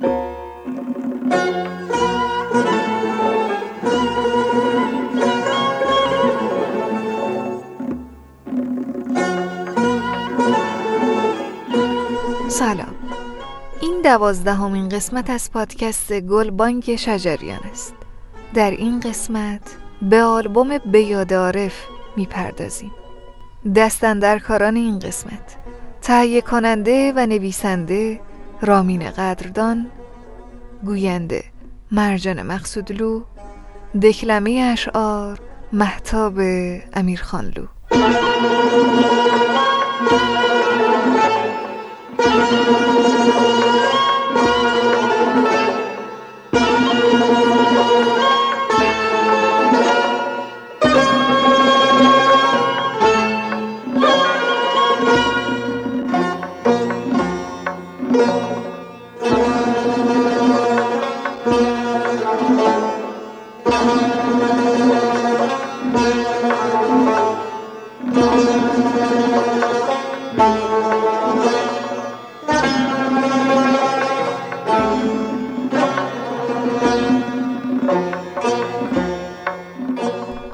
سلام. این دوازدهمین قسمت از پادکست گل بانک شجریان است. در این قسمت به آلبوم بیاد عارف می‌پردازیم. دستن در کاران این قسمت تهیه کننده و نویسنده رامین قدردان گوینده مرجان مقصودلو دکلمه اشعار محتاب امیرخانلو.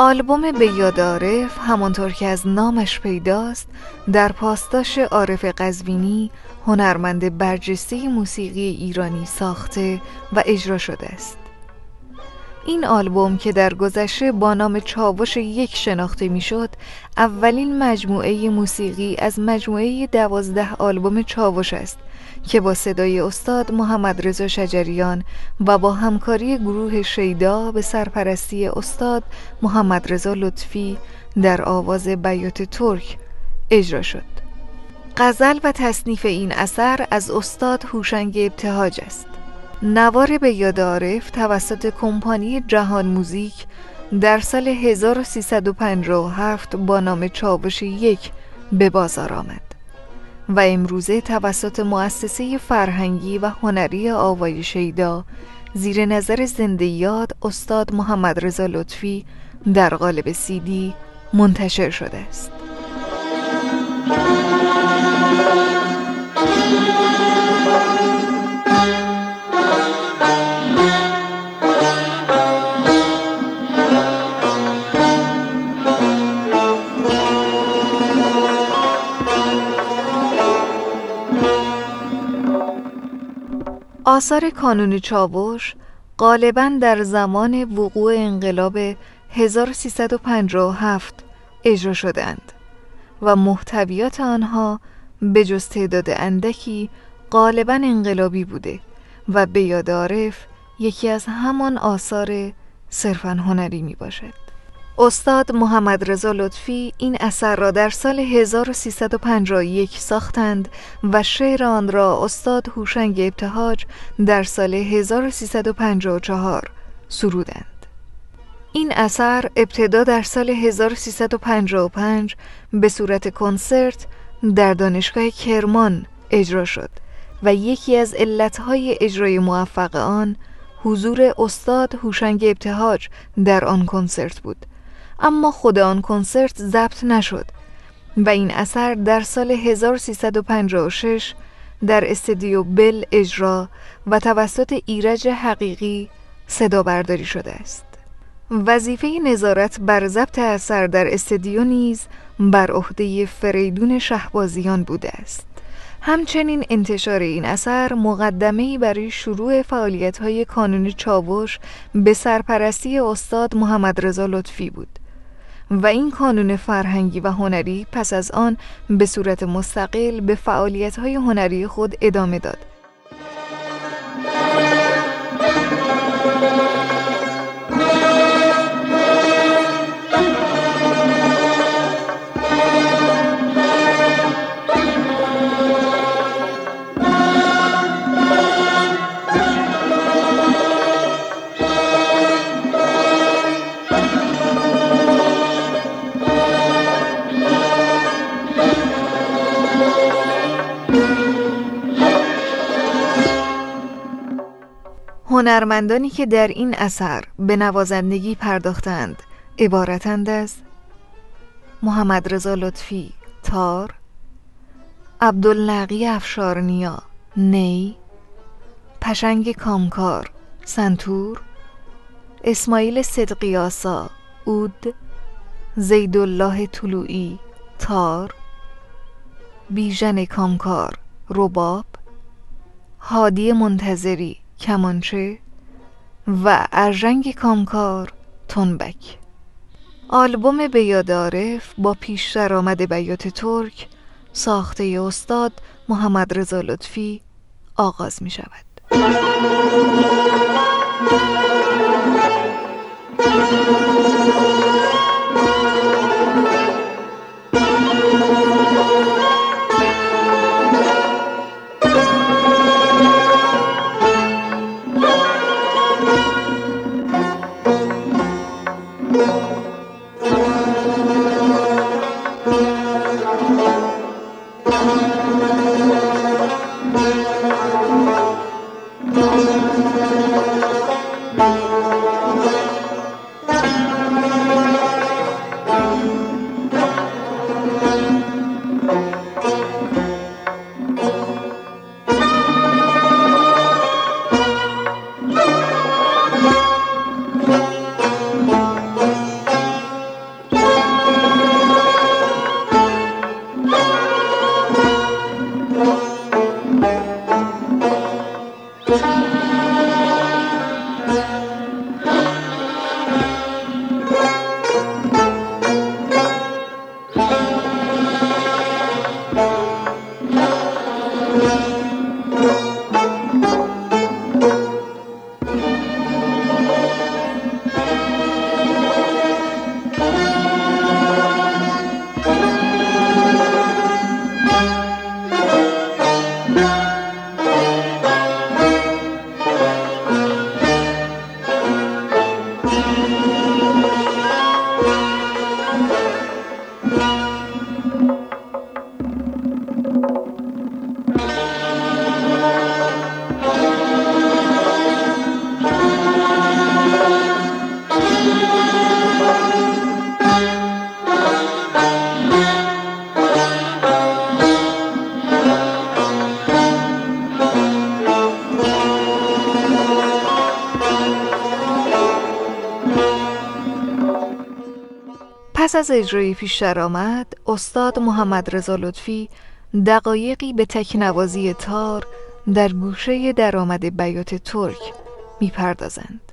آلبوم به یاد عارف همانطور که از نامش پیداست در پاسداش عارف قزوینی هنرمند برجسته موسیقی ایرانی ساخته و اجرا شده است. این آلبوم که در گذشته با نام چاوش یک شناخته می‌شد اولین مجموعه موسیقی از مجموعه دوازده آلبوم چاوش است که با صدای استاد محمد رضا شجریان و با همکاری گروه شیدا به سرپرستی استاد محمد رضا لطفی در آواز بیات ترک اجرا شد. غزل و تصنیف این اثر از استاد هوشنگ ابتهاج است. نوار به یاد عارف توسط کمپانی جهان موزیک در سال 1357 با نام چاوش یک به بازار آمد. و امروزه توسط مؤسسه فرهنگی و هنری آوای شیدا زیر نظر زنده یاد استاد محمد رضا لطفی در قالب سیدی منتشر شده است. آثار کانون چاوش غالبا در زمان وقوع انقلاب 1357 اجرا شدند و محتویات آنها به جز تعداد اندکی غالبا انقلابی بوده و به یاد عارف یکی از همان آثار صرفا هنری می باشد. استاد محمد رضا لطفی این اثر را در سال 1351 ساختند و شعر آن را استاد هوشنگ ابتهاج در سال 1354 سرودند. این اثر ابتدا در سال 1355 به صورت کنسرت در دانشگاه کرمان اجرا شد و یکی از علتهای اجرای موفق آن حضور استاد هوشنگ ابتهاج در آن کنسرت بود اما خود آن کنسرت ضبط نشد و این اثر در سال 1356 در استدیو بل اجرا و توسط ایرج حقیقی صدا برداری شده است. وظیفه نظارت بر ضبط اثر در استدیو نیز بر عهده فریدون شهبازیان بوده است. همچنین انتشار این اثر مقدمه‌ای برای شروع فعالیت‌های کانون چاوش به سرپرستی استاد محمد رضا لطفی بود. و این کانون فرهنگی و هنری پس از آن به صورت مستقل به فعالیت‌های هنری خود ادامه داد. هنرمندانی که در این اثر به نوازندگی پرداختند عبارتند از محمد رضا لطفی تار عبدالنقی افشارنیا نی پشنگ کامکار سنتور اسماعیل صدقیاسا اود زیدالله طلوعی تار بیژن کامکار رباب هادی منتظری کمانچه و ارژنگ کامکار تنبک. آلبوم بیاد عارف با پیش آمد بیات ترک ساخته استاد محمد رضا لطفی آغاز می شود. از اجرای پیش آمد استاد محمد رضا لطفی دقایقی به تکنوازی تار در گوشه درآمد بیات ترک می‌پردازند.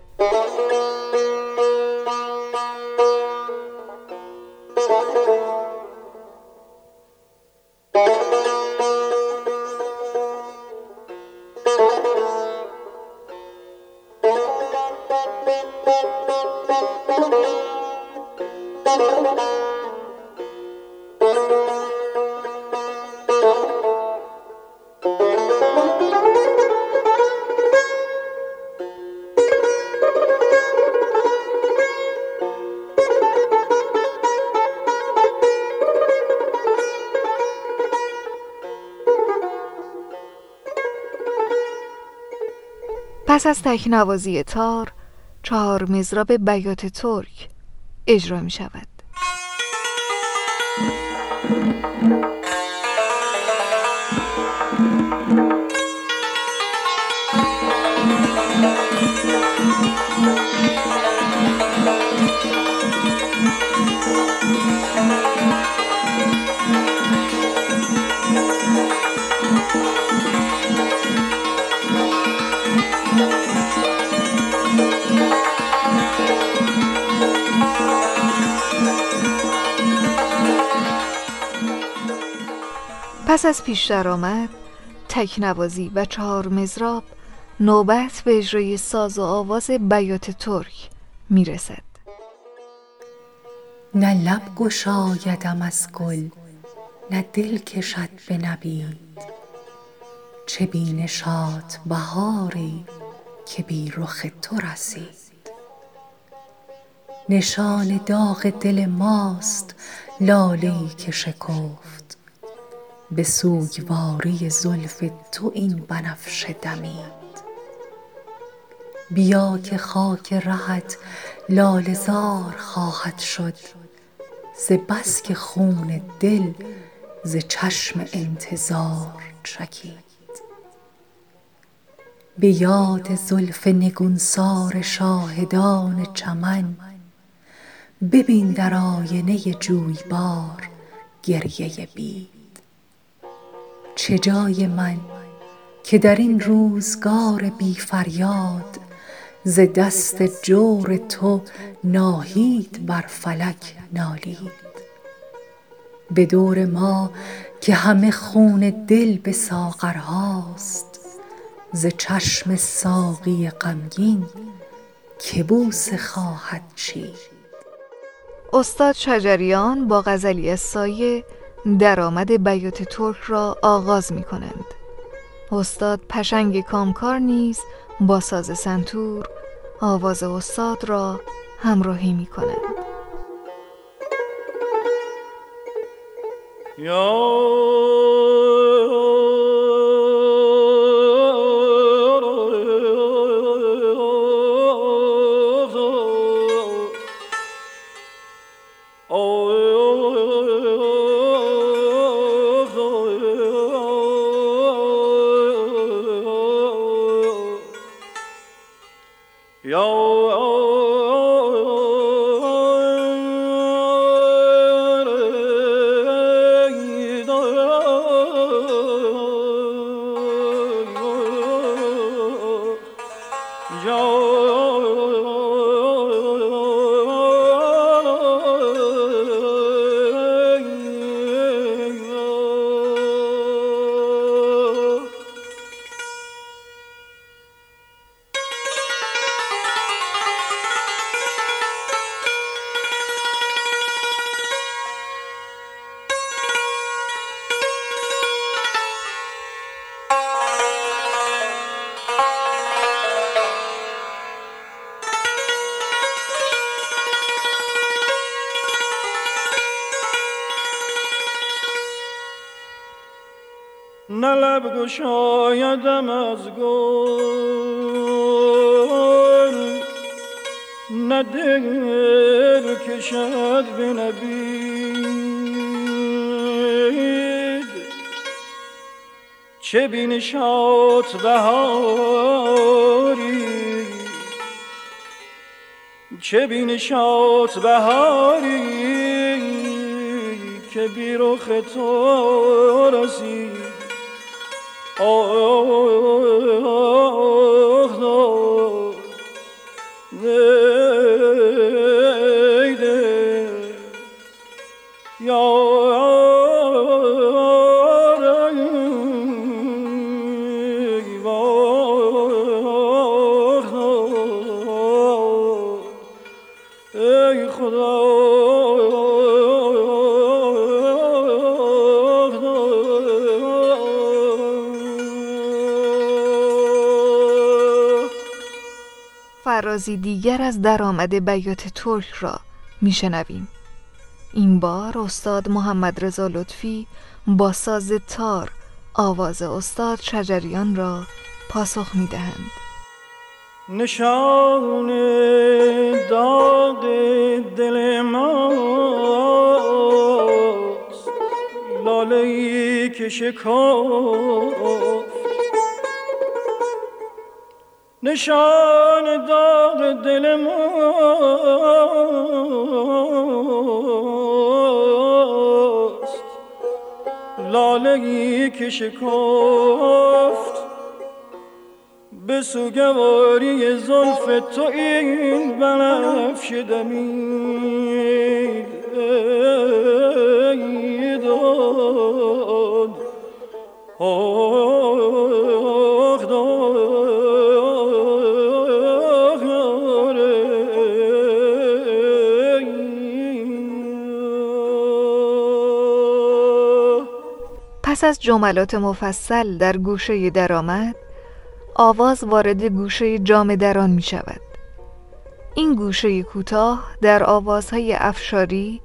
پس از تکنوازی تار چهار مزراب بیات ترک اجرا می شود پس از پیش درآمد تکنوازی و چهار مزراب نوبت به اجرای ساز و آواز بیات ترک می‌رسد. نه لب گشایدم از گل نه دل کشد به نبید. چه بینشات بهاری که بی رخ تو رسید. نشان داغ دل ماست لاله ای که شکفت به سوگواری زلف تو این بنفشه دمید. بیا که خاک رهت لاله زار خواهد شد ز بس که خون دل ز چشم انتظار چکید. به یاد زلف نگونسار شاهدان چمن ببین در آینه جویبار گریه بید چه جای من که در این روزگار بی فریاد ز دست جور تو ناهید بر فلک نالید. به دور ما که همه خون دل به ساغرهاست ز چشم ساقی غمگین که بوسه خواهد چید. استاد شجریان با غزلی سایه درآمد بیات ترک را آغاز می کنند. استاد پشنگ کامکار نیز با ساز سنتور آواز استاد را همراهی می کنند. نه لب گشایدم از گل. نه دل کشد به نبید. چه بینشات بهاری. چه بینشات بهاری که بی رخ تو رسید آه آه آه آه آه فرازی دیگر از درآمد بیات ترک را میشنویم. این بار استاد محمد رضا لطفی با ساز تار آواز استاد شجریان را پاسخ می‌دهند. نشان داغ دل ماست لاله که شکافت نشان داغ دل ماست لاله ای که شکفت به سوگواری زلف تو این بنفش دمید. داد. از جملات مفصل در گوشه درآمد آواز وارد گوشه جام دران می شود. این گوشه کوتاه در آوازهای افشاری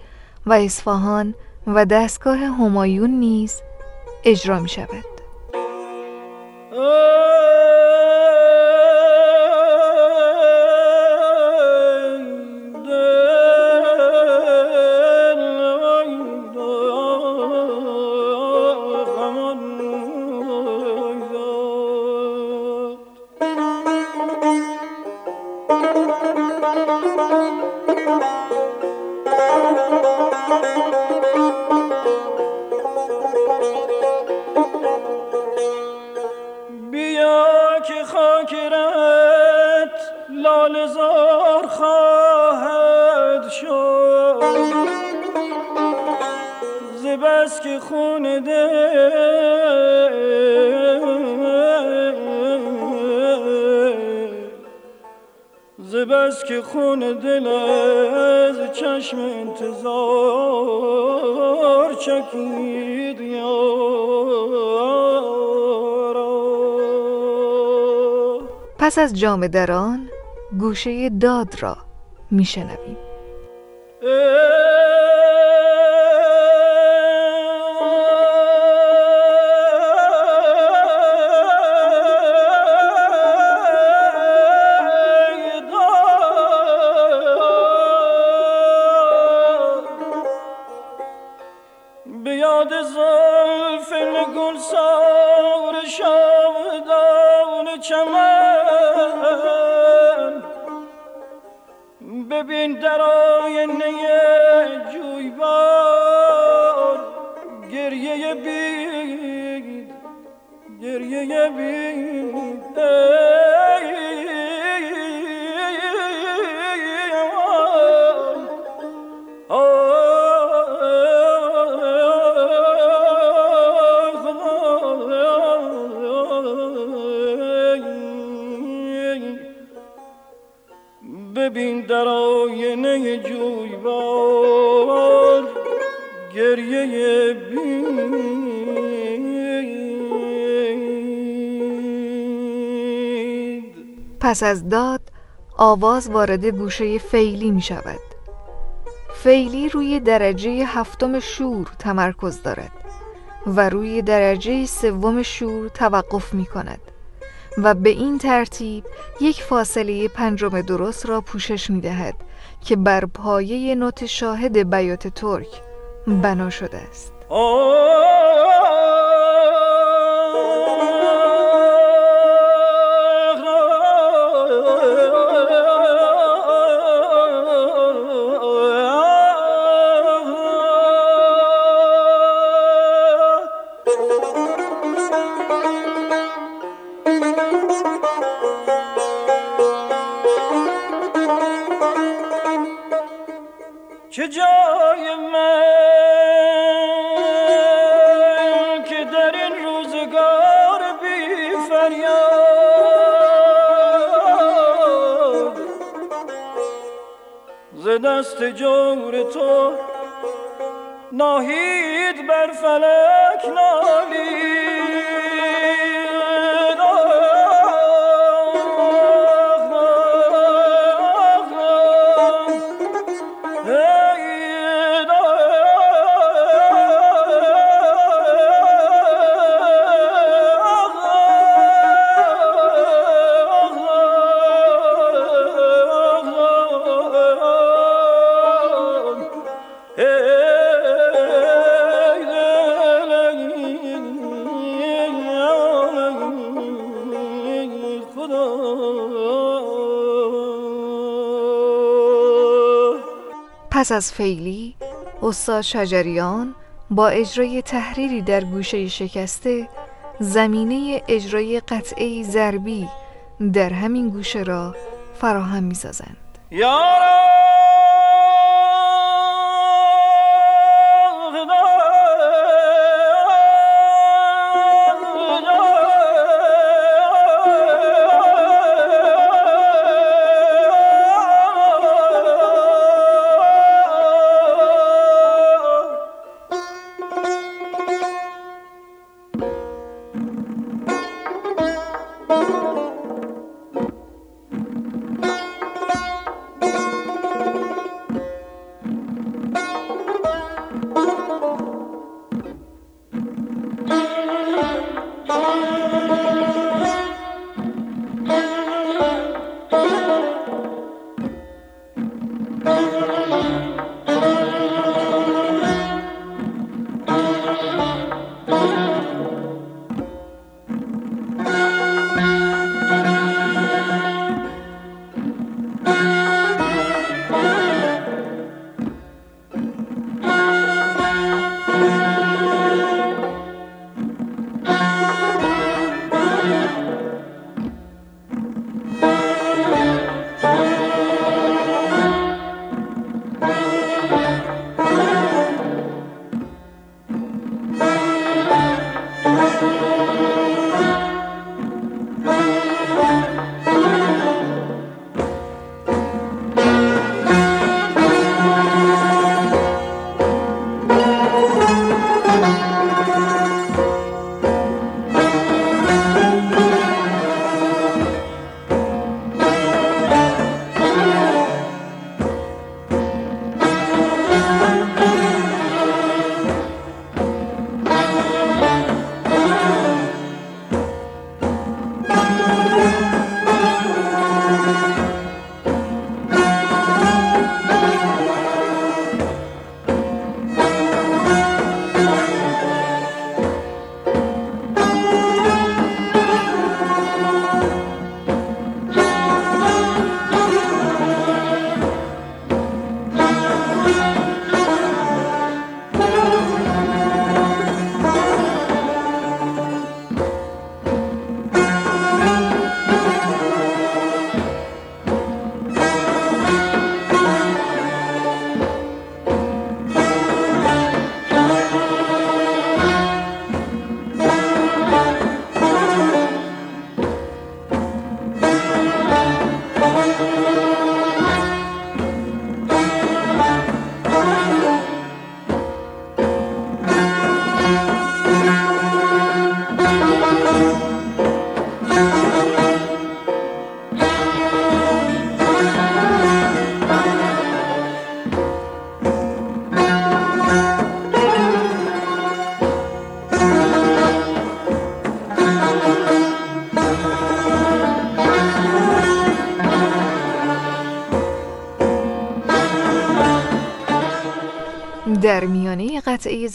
و اصفهان و دستگاه همایون نیز اجرا می شود. خون زبست که خون دل از چشم انتظار چکید پس از جام دران گوشه داد را میشنویم. پس از داد آواز وارد گوشه فیلی می شود. فیلی روی درجه هفتم شور تمرکز دارد و روی درجه سوم شور توقف می کند و به این ترتیب یک فاصله پنجم درست را پوشش می دهد که بر پایه نوت شاهد بیات ترک بنا شده است. دست جور تو. ناهید بر فلک نالی. پس از فیلی استاد شجریان با اجرای تحریری در گوشه شکسته زمینه اجرای قطعه ضربی در همین گوشه را فراهم می سازند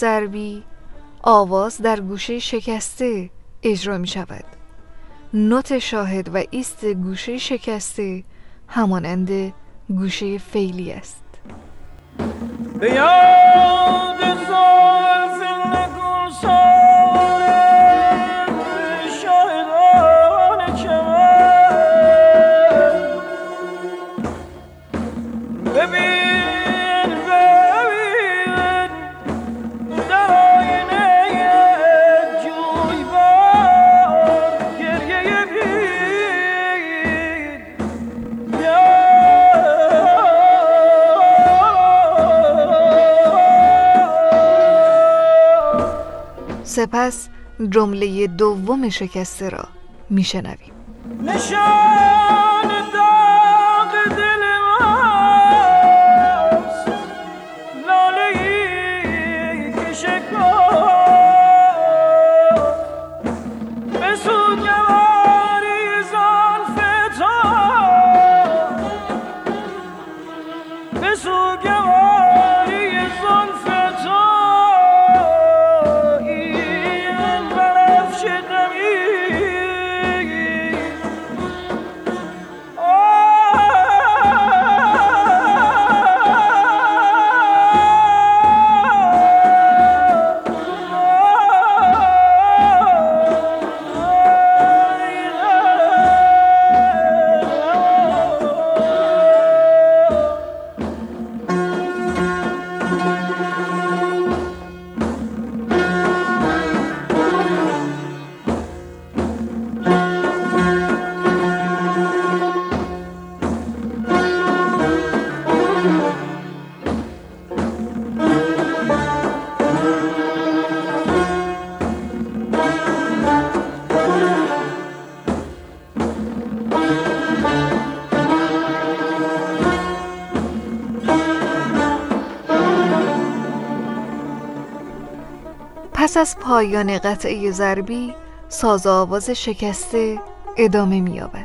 ضربی آواز در گوشه شکسته اجرا می شود نوت شاهد و ایست گوشه شکسته همانند گوشه فعلی است. سپس جمله دوم شکسته را میشنویم. پس از پایان قطعه ضربی ساز آواز شکسته ادامه می‌یابد.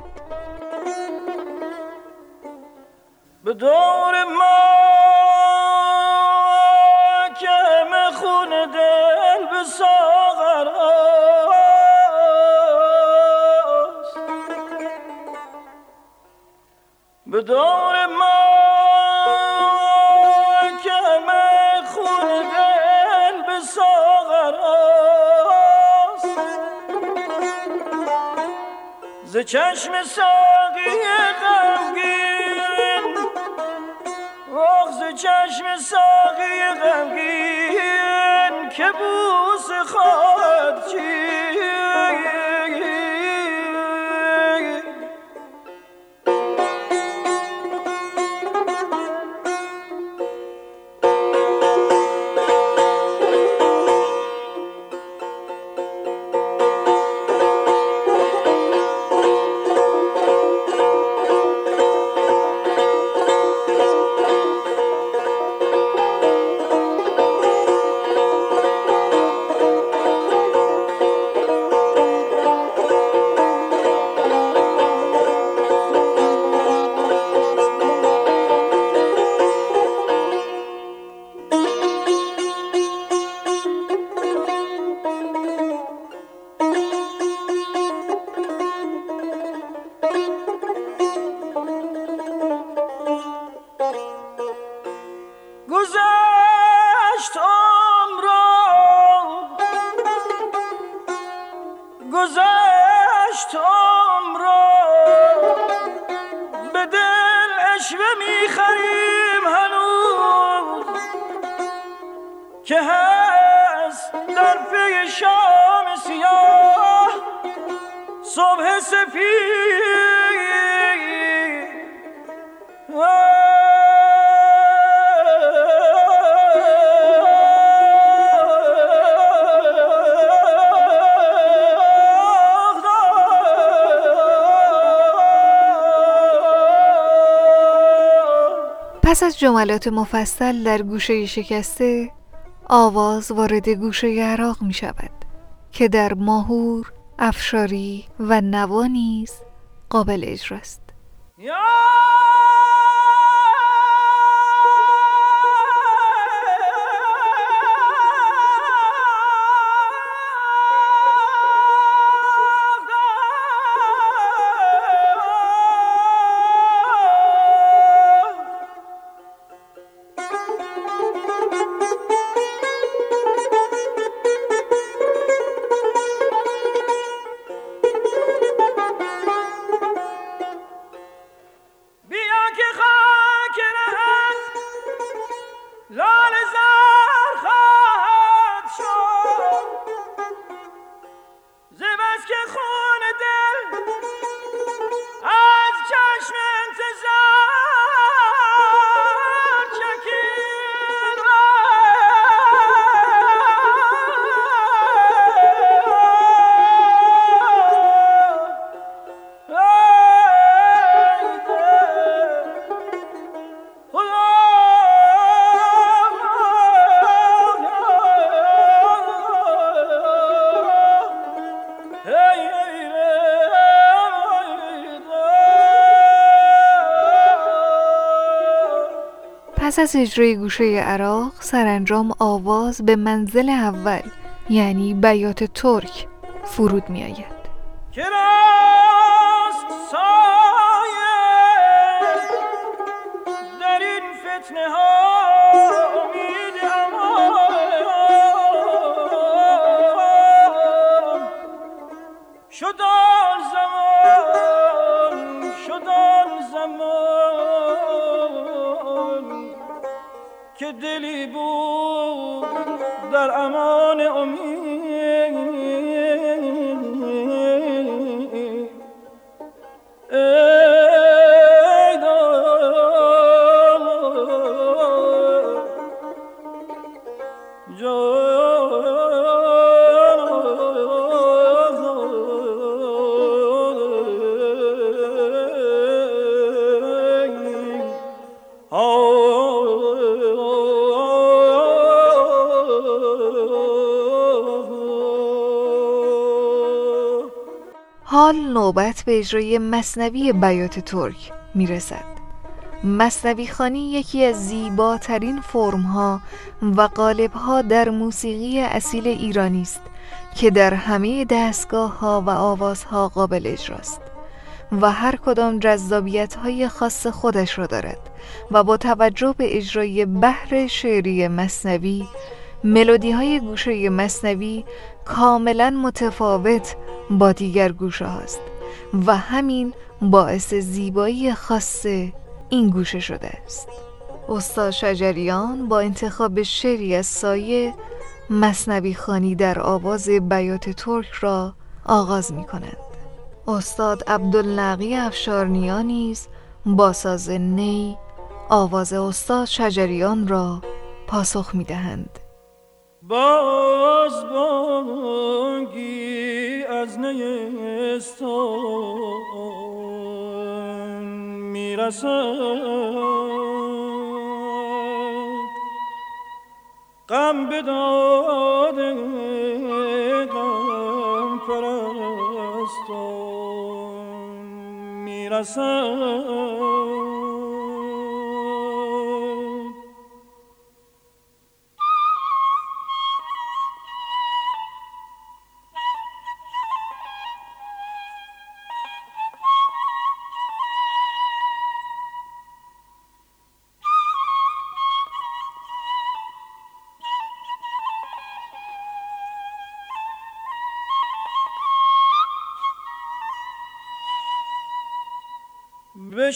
پس از جملات مفصل در گوشه شکسته آواز وارد گوشه عراق می شود که در ماهور، افشاری و نوا نیز قابل اجراست. از اجرای گوشه عراق سرانجام آواز به منزل اول یعنی بیات ترک فرود می آید. حال نوبت به اجرای مصنوی بیات ترک می‌رسد. مصنوی خانی یکی از زیباترین فرمها و قالبها در موسیقی اصیل ایرانی است که در همه دستگاه ها و آوازها قابل اجراست و هر کدام جذابیت های خاص خودش را دارد و با توجه به اجرای بحر شعری مصنوی ملودی های گوشه مصنوی کاملا متفاوت با دیگر گوشه هاست و همین باعث زیبایی خاص این گوشه شده است. استاد شجریان با انتخاب شعری از سایه مصنوی خانی در آواز بیات ترک را آغاز می کنند استاد عبدالنقی افشارنیا نیز با ساز نی آواز استاد شجریان را پاسخ می دهند باز بانگی از نیستان می‌رسد غم بداد غم پرستان.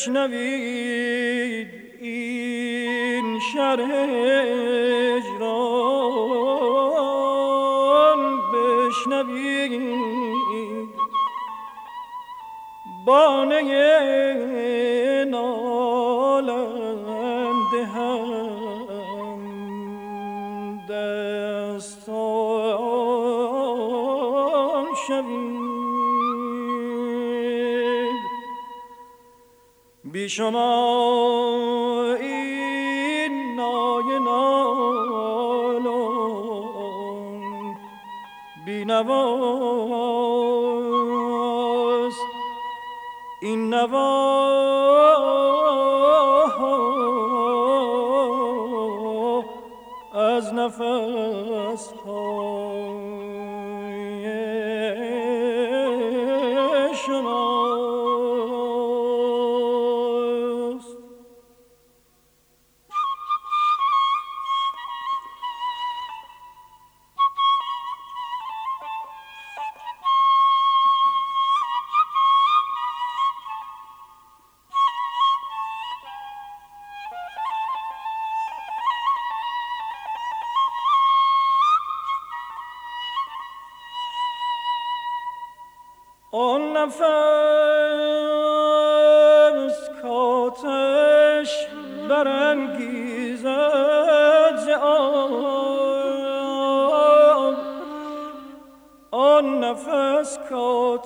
بشنوید این شرح اجران. بشنوید بانه نالنده هم دستان. شوید بی شما این نای نالون بی نواست بردمد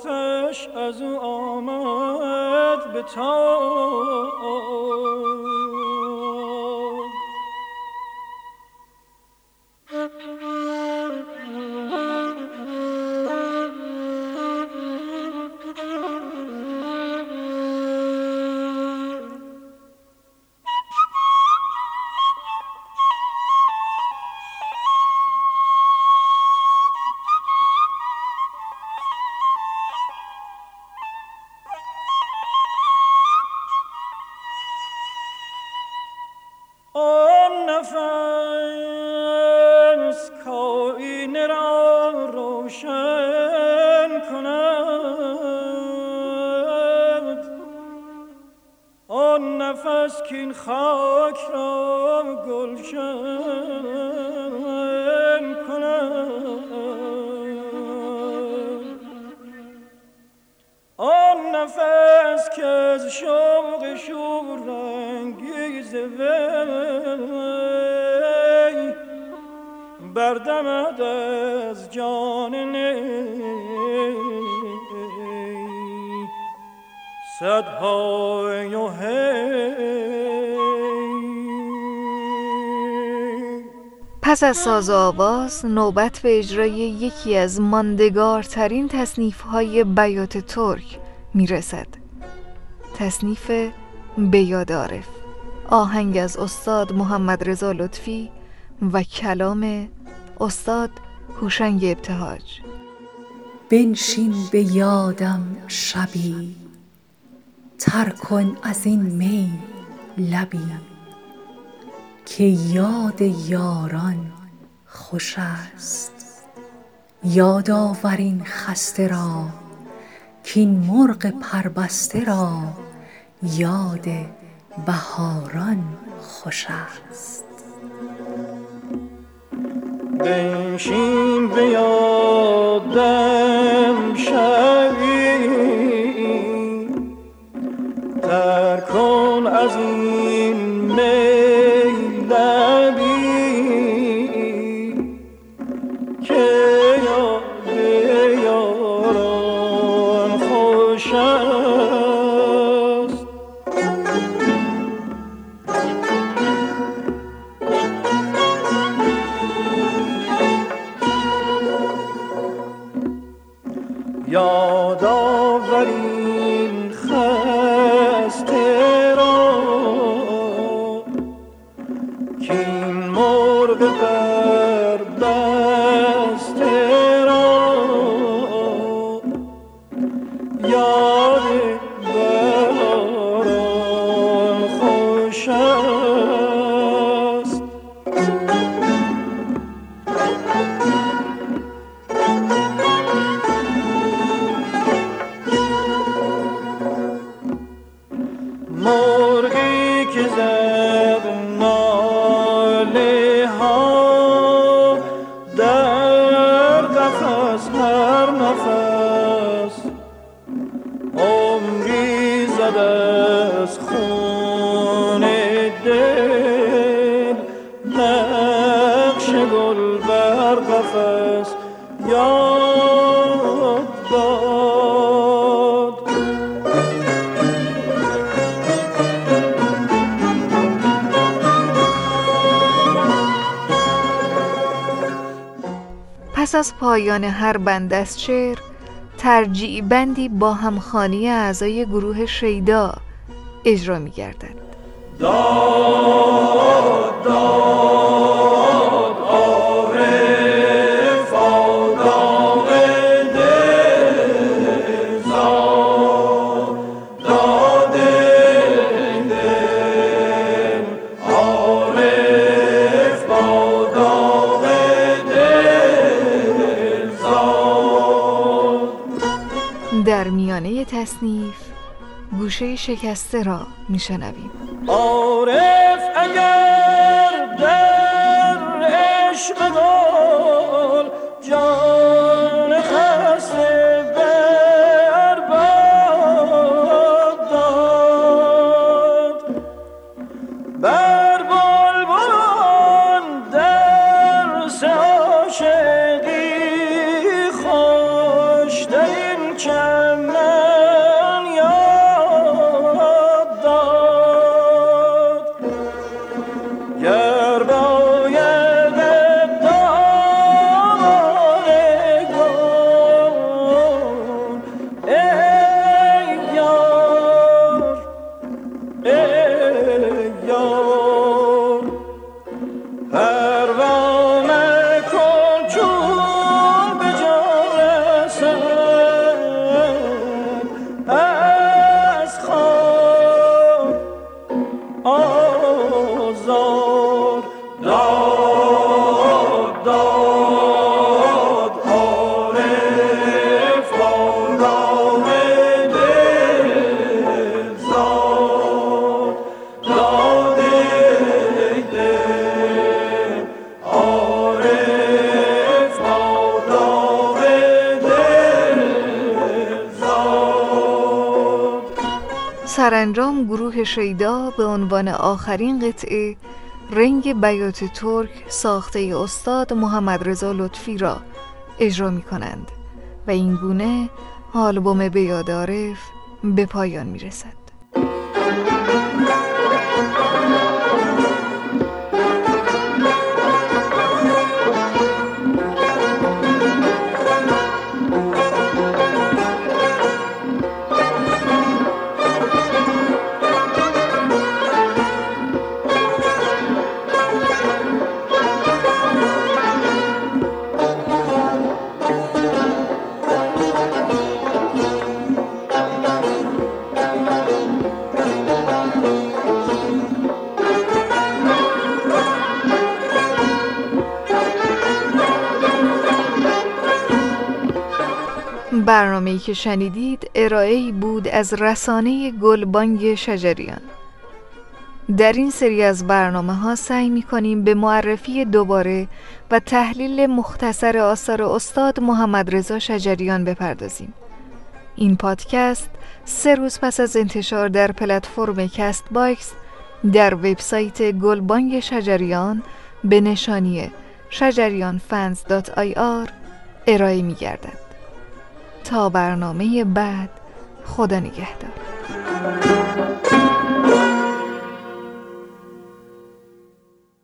صدهای و پس از ساز آواز نوبت به اجرای یکی از ماندگارترین تصنیف های بیات ترک می رسد تصنیف بیادارف آهنگ از استاد محمد رضا لطفی و کلام استاد هوشنگ ابتهاج. بنشین به یادم شبی. تر کن از این می لبی که یاد یاران خوش است. یاد آور خسته را کاین مرغ پربسته را یاد بهاران خوش است. بنشین به یادم شوی کن از این میل لبی که یاد یاران خوش است. یا پس از پایان هر بند از شعر ترجیع بندی با همخانی اعضای گروه شیدا اجرا می میانه تصنیف گوشه شکسته را میشنویم. عارف اگر در عشق گل جان خسته گروه شیدا به عنوان آخرین قطعه رنگ بیات ترک ساخته استاد محمد رضا لطفی را اجرا می کنند و این گونه آلبوم بیاد عارف به پایان می رسد. برنامه‌ای که شنیدید ارائه‌ای بود از رسانه گلبانگ شجریان. در این سری از برنامه ها سعی می کنیم به معرفی دوباره و تحلیل مختصر آثار استاد محمد رضا شجریان بپردازیم. این پادکست سه روز پس از انتشار در پلتفرم Castbox در وبسایت گلبانگ شجریان به نشانی shajarianfans.ir ارائه می گردد تا برنامه بعد. خدا نگهدار.